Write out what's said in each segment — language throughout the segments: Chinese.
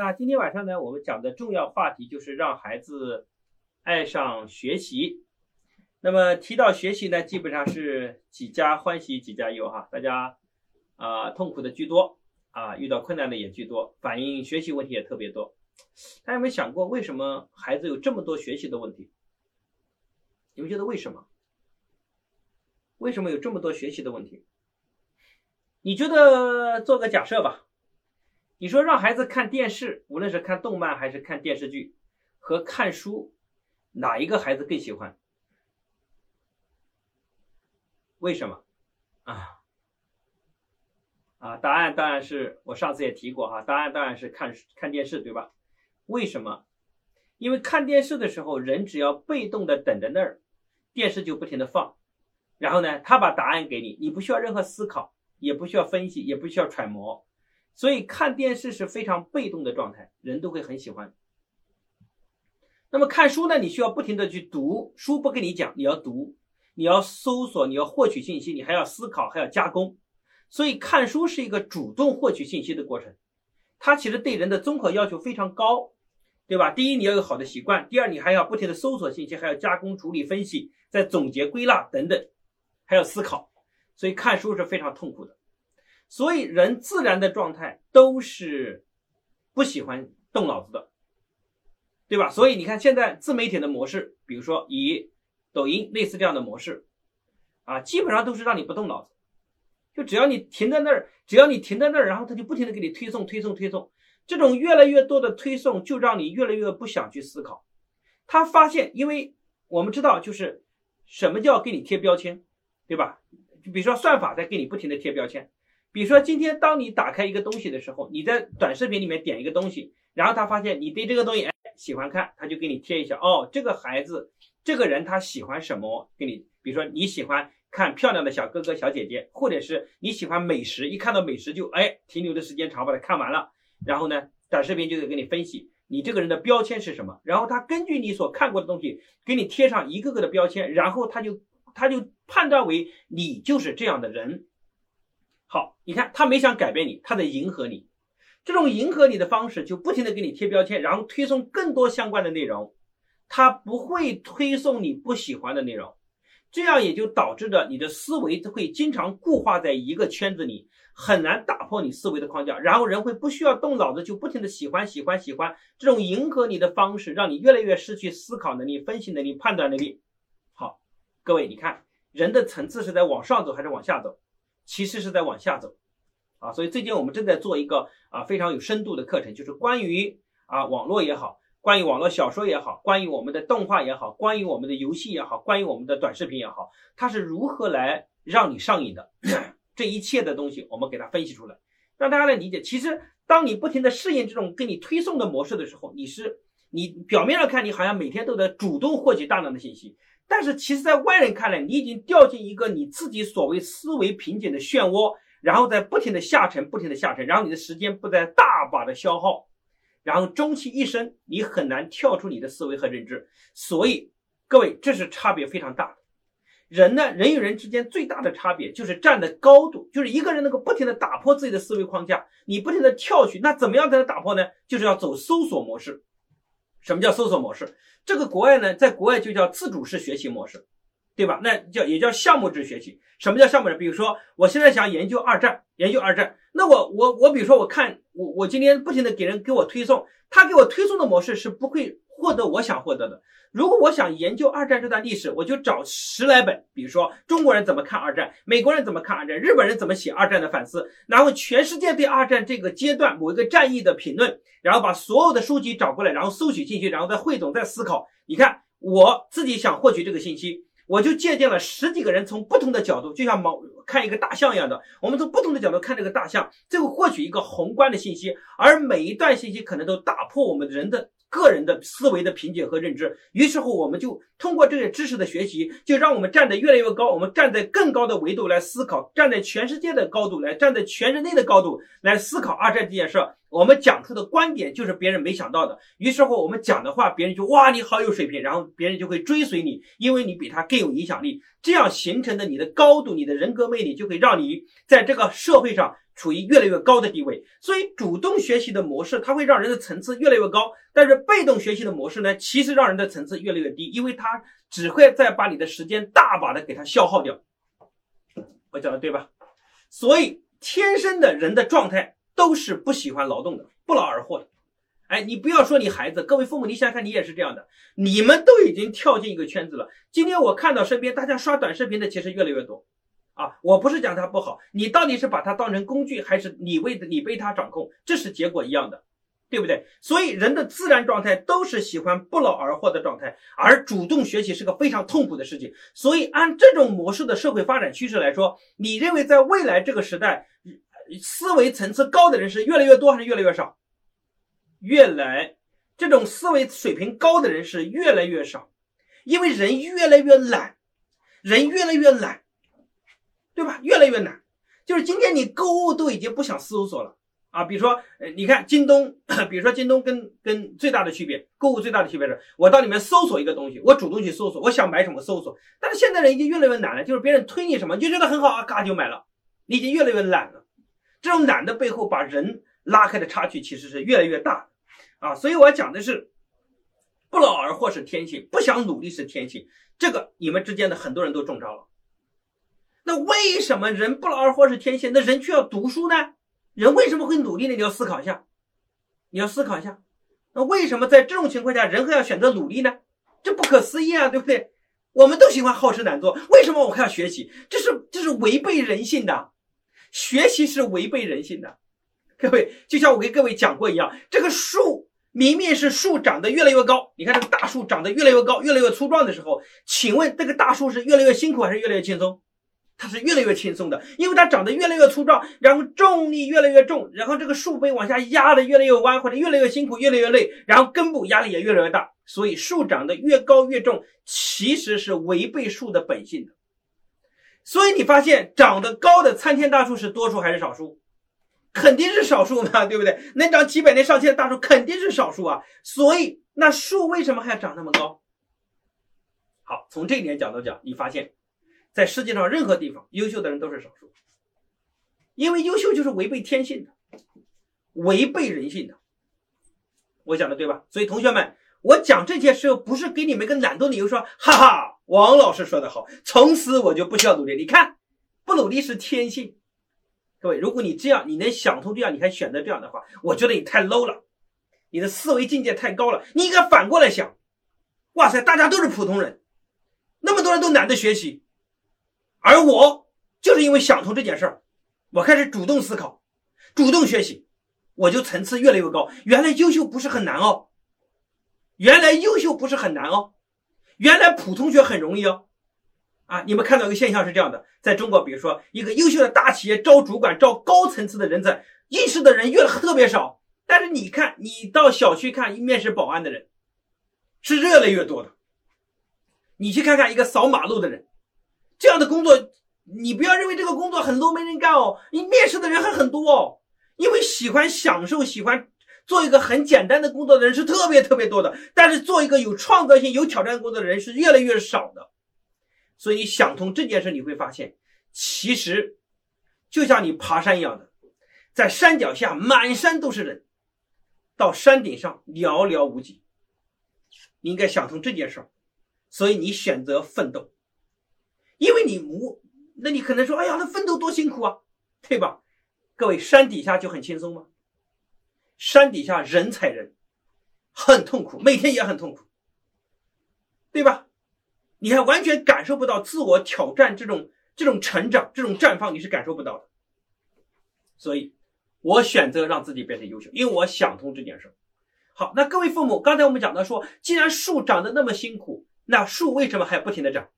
那今天晚上呢，我们讲的重要话题就是让孩子爱上学习。那么提到学习呢，基本上是几家欢喜几家忧哈，大家啊痛苦的居多啊，遇到困难的也居多，反映学习问题也特别多。大家有没有想过，为什么孩子有这么多学习的问题？你们觉得为什么？为什么有这么多学习的问题？你觉得做个假设吧。你说让孩子看电视，无论是看动漫还是看电视剧，和看书，哪一个孩子更喜欢？为什么？啊啊，答案当然是我上次也提过哈，答案当然是看看电视，对吧？为什么？因为看电视的时候，人只要被动的等在那儿，电视就不停的放，然后呢，他把答案给你，你不需要任何思考，也不需要分析，也不需要揣摩。所以看电视是非常被动的状态，人都会很喜欢。那么看书呢？你需要不停的去读书，不跟你讲，你要读，你要搜索，你要获取信息，你还要思考，还要加工。所以看书是一个主动获取信息的过程，它其实对人的综合要求非常高，对吧？第一，你要有好的习惯；第二，你还要不停的搜索信息，还要加工、处理、分析，再总结、归纳等等，还要思考。所以看书是非常痛苦的。所以，人自然的状态都是不喜欢动脑子的，对吧？所以你看，现在自媒体的模式，比如说以抖音类似这样的模式，啊，基本上都是让你不动脑子，就只要你停在那儿，只要你停在那儿，然后他就不停的给你推送、推送、推送。这种越来越多的推送，就让你越来越不想去思考。他发现，因为我们知道，就是什么叫给你贴标签，对吧？就比如说算法在给你不停的贴标签。比如说，今天当你打开一个东西的时候，你在短视频里面点一个东西，然后他发现你对这个东西哎喜欢看，他就给你贴一下哦，这个孩子，这个人他喜欢什么？给你，比如说你喜欢看漂亮的小哥哥小姐姐，或者是你喜欢美食，一看到美食就哎停留的时间长，把它看完了。然后呢，短视频就得给你分析你这个人的标签是什么，然后他根据你所看过的东西给你贴上一个个的标签，然后他就他就判断为你就是这样的人。好，你看他没想改变你，他在迎合你。这种迎合你的方式，就不停的给你贴标签，然后推送更多相关的内容。他不会推送你不喜欢的内容，这样也就导致着你的思维会经常固化在一个圈子里，很难打破你思维的框架。然后人会不需要动脑子，就不停的喜欢喜欢喜欢这种迎合你的方式，让你越来越失去思考能力、分析能力、判断能力。好，各位，你看人的层次是在往上走还是往下走？其实是在往下走，啊，所以最近我们正在做一个啊非常有深度的课程，就是关于啊网络也好，关于网络小说也好，关于我们的动画也好，关于我们的游戏也好，关于我们的短视频也好，它是如何来让你上瘾的？这一切的东西，我们给它分析出来，让大家来理解。其实，当你不停的适应这种给你推送的模式的时候，你是你表面上看你好像每天都在主动获取大量的信息。但是，其实，在外人看来，你已经掉进一个你自己所谓思维瓶颈的漩涡，然后在不停的下沉，不停的下沉，然后你的时间不在大把的消耗，然后终其一生，你很难跳出你的思维和认知。所以，各位，这是差别非常大的。人呢，人与人之间最大的差别就是站的高度，就是一个人能够不停的打破自己的思维框架，你不停的跳去，那怎么样才能打破呢？就是要走搜索模式。什么叫搜索模式？这个国外呢，在国外就叫自主式学习模式，对吧？那叫也叫项目制学习。什么叫项目制？比如说，我现在想研究二战，研究二战，那我我我，比如说我看我我今天不停的给人给我推送，他给我推送的模式是不会获得我想获得的。如果我想研究二战这段历史，我就找十来本，比如说中国人怎么看二战，美国人怎么看二战，日本人怎么写二战的反思，然后全世界对二战这个阶段某一个战役的评论，然后把所有的书籍找过来，然后搜取信息，然后再汇总再思考。你看，我自己想获取这个信息，我就借鉴了十几个人从不同的角度，就像猫看一个大象一样的，我们从不同的角度看这个大象，最后获取一个宏观的信息，而每一段信息可能都打破我们人的。个人的思维的瓶颈和认知，于是乎，我们就通过这些知识的学习，就让我们站得越来越高。我们站在更高的维度来思考，站在全世界的高度来，站在全人类的高度来思考二战这件事。我们讲出的观点就是别人没想到的。于是乎，我们讲的话，别人就哇，你好有水平，然后别人就会追随你，因为你比他更有影响力。这样形成的你的高度，你的人格魅力，就会让你在这个社会上。处于越来越高的地位。所以，主动学习的模式，它会让人的层次越来越高；但是，被动学习的模式呢，其实让人的层次越来越低，因为它只会再把你的时间大把的给它消耗掉。我讲的对吧？所以，天生的人的状态都是不喜欢劳动的，不劳而获的。哎，你不要说你孩子，各位父母，你想想看，你也是这样的。你们都已经跳进一个圈子了。今天我看到身边大家刷短视频的其实越来越多，啊，我不是讲它不好，你到底是把它当成工具，还是你为的你被它掌控，这是结果一样的，对不对？所以人的自然状态都是喜欢不劳而获的状态，而主动学习是个非常痛苦的事情。所以按这种模式的社会发展趋势来说，你认为在未来这个时代，思维层次高的人是越来越多还是越来越少？越来，这种思维水平高的人是越来越少，因为人越来越懒，人越来越懒，对吧？越来越难，就是今天你购物都已经不想搜索了啊。比如说，呃，你看京东，比如说京东跟跟最大的区别，购物最大的区别是，我到里面搜索一个东西，我主动去搜索，我想买什么搜索。但是现在人已经越来越懒了，就是别人推你什么你，就觉得很好啊，嘎就买了，你已经越来越懒了。这种懒的背后，把人拉开的差距其实是越来越大。啊，所以我要讲的是，不劳而获是天性，不想努力是天性。这个你们之间的很多人都中招了。那为什么人不劳而获是天性？那人却要读书呢？人为什么会努力呢？你要思考一下，你要思考一下。那为什么在这种情况下，人还要选择努力呢？这不可思议啊，对不对？我们都喜欢好吃懒做，为什么我还要学习？这是这是违背人性的，学习是违背人性的。各位，就像我给各位讲过一样，这个树。明明是树长得越来越高，你看这个大树长得越来越高，越来越粗壮的时候，请问这个大树是越来越辛苦还是越来越轻松？它是越来越轻松的，因为它长得越来越粗壮，然后重力越来越重，然后这个树被往下压的越来越弯，或者越来越辛苦，越来越累，然后根部压力也越来越大，所以树长得越高越重，其实是违背树的本性的。所以你发现长得高的参天大树是多数还是少数？肯定是少数嘛，对不对？能长几百年、上千的大树肯定是少数啊。所以，那树为什么还要长那么高？好，从这一点角度讲，你发现，在世界上任何地方，优秀的人都是少数，因为优秀就是违背天性的，违背人性的。我讲的对吧？所以，同学们，我讲这些时候不是给你们个懒惰理由，说哈哈，王老师说的好，从此我就不需要努力。你看，不努力是天性。各位，如果你这样，你能想通这样，你还选择这样的话，我觉得你太 low 了，你的思维境界太高了。你应该反过来想，哇塞，大家都是普通人，那么多人都懒得学习，而我就是因为想通这件事儿，我开始主动思考，主动学习，我就层次越来越高。原来优秀不是很难哦，原来优秀不是很难哦，原来普通学很容易哦。啊，你们看到一个现象是这样的，在中国，比如说一个优秀的大企业招主管、招高层次的人才，应试的人越特别少。但是你看，你到小区看面试保安的人，是越来越多的。你去看看一个扫马路的人，这样的工作，你不要认为这个工作很 low 没人干哦，你面试的人还很多哦。因为喜欢享受、喜欢做一个很简单的工作的人是特别特别多的，但是做一个有创造性、有挑战工作的人是越来越少的。所以想通这件事，你会发现，其实就像你爬山一样的，在山脚下满山都是人，到山顶上寥寥无几。你应该想通这件事儿，所以你选择奋斗，因为你无，那你可能说，哎呀，那奋斗多辛苦啊，对吧？各位，山底下就很轻松吗？山底下人踩人，很痛苦，每天也很痛苦，对吧？你还完全感受不到自我挑战这种这种成长这种绽放，你是感受不到的。所以，我选择让自己变成优秀，因为我想通这件事。好，那各位父母，刚才我们讲到说，既然树长得那么辛苦，那树为什么还不停的长？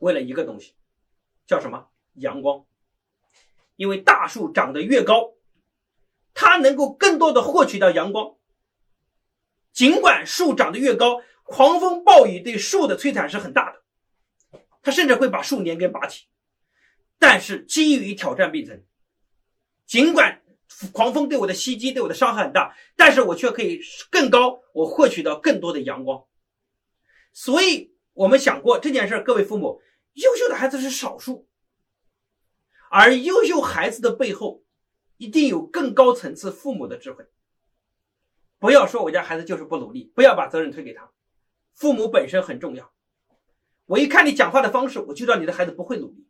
为了一个东西，叫什么？阳光。因为大树长得越高，它能够更多的获取到阳光。尽管树长得越高。狂风暴雨对树的摧残是很大的，它甚至会把树连根拔起。但是基于挑战并存，尽管狂风对我的袭击对我的伤害很大，但是我却可以更高，我获取到更多的阳光。所以，我们想过这件事各位父母，优秀的孩子是少数，而优秀孩子的背后，一定有更高层次父母的智慧。不要说我家孩子就是不努力，不要把责任推给他，父母本身很重要。我一看你讲话的方式，我就知道你的孩子不会努力。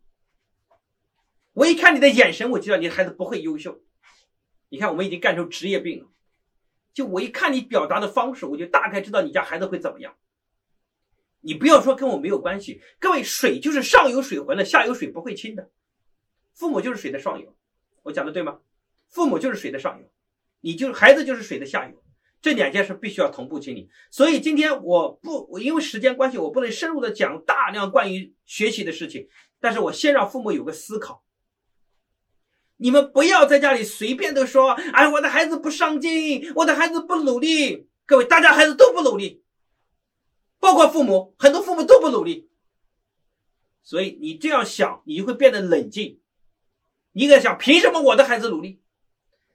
我一看你的眼神，我就知道你的孩子不会优秀。你看，我们已经干出职业病了。就我一看你表达的方式，我就大概知道你家孩子会怎么样。你不要说跟我没有关系，各位，水就是上有水浑的，下有水不会清的。父母就是水的上游，我讲的对吗？父母就是水的上游，你就是孩子就是水的下游，这两件事必须要同步清理。所以今天我不，我因为时间关系，我不能深入的讲大量关于学习的事情，但是我先让父母有个思考。你们不要在家里随便的说，哎，我的孩子不上进，我的孩子不努力。各位，大家孩子都不努力，包括父母，很多父母都不努力。所以你这样想，你就会变得冷静。你应该想，凭什么我的孩子努力？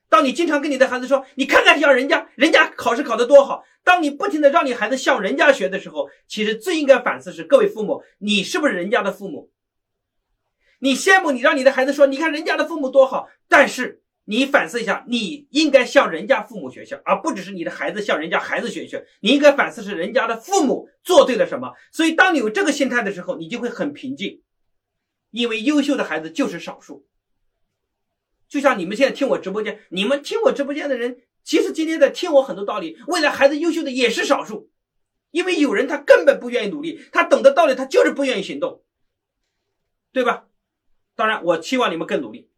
当你经常跟你的孩子说，你看看像人家，人家考试考得多好。当你不停的让你孩子向人家学的时候，其实最应该反思是，各位父母，你是不是人家的父母？你羡慕你让你的孩子说，你看人家的父母多好，但是你反思一下，你应该向人家父母学习，而不只是你的孩子向人家孩子学习。你应该反思是人家的父母做对了什么。所以，当你有这个心态的时候，你就会很平静，因为优秀的孩子就是少数。就像你们现在听我直播间，你们听我直播间的人，其实今天在听我很多道理。未来孩子优秀的也是少数，因为有人他根本不愿意努力，他懂得道理，他就是不愿意行动，对吧？当然，我期望你们更努力。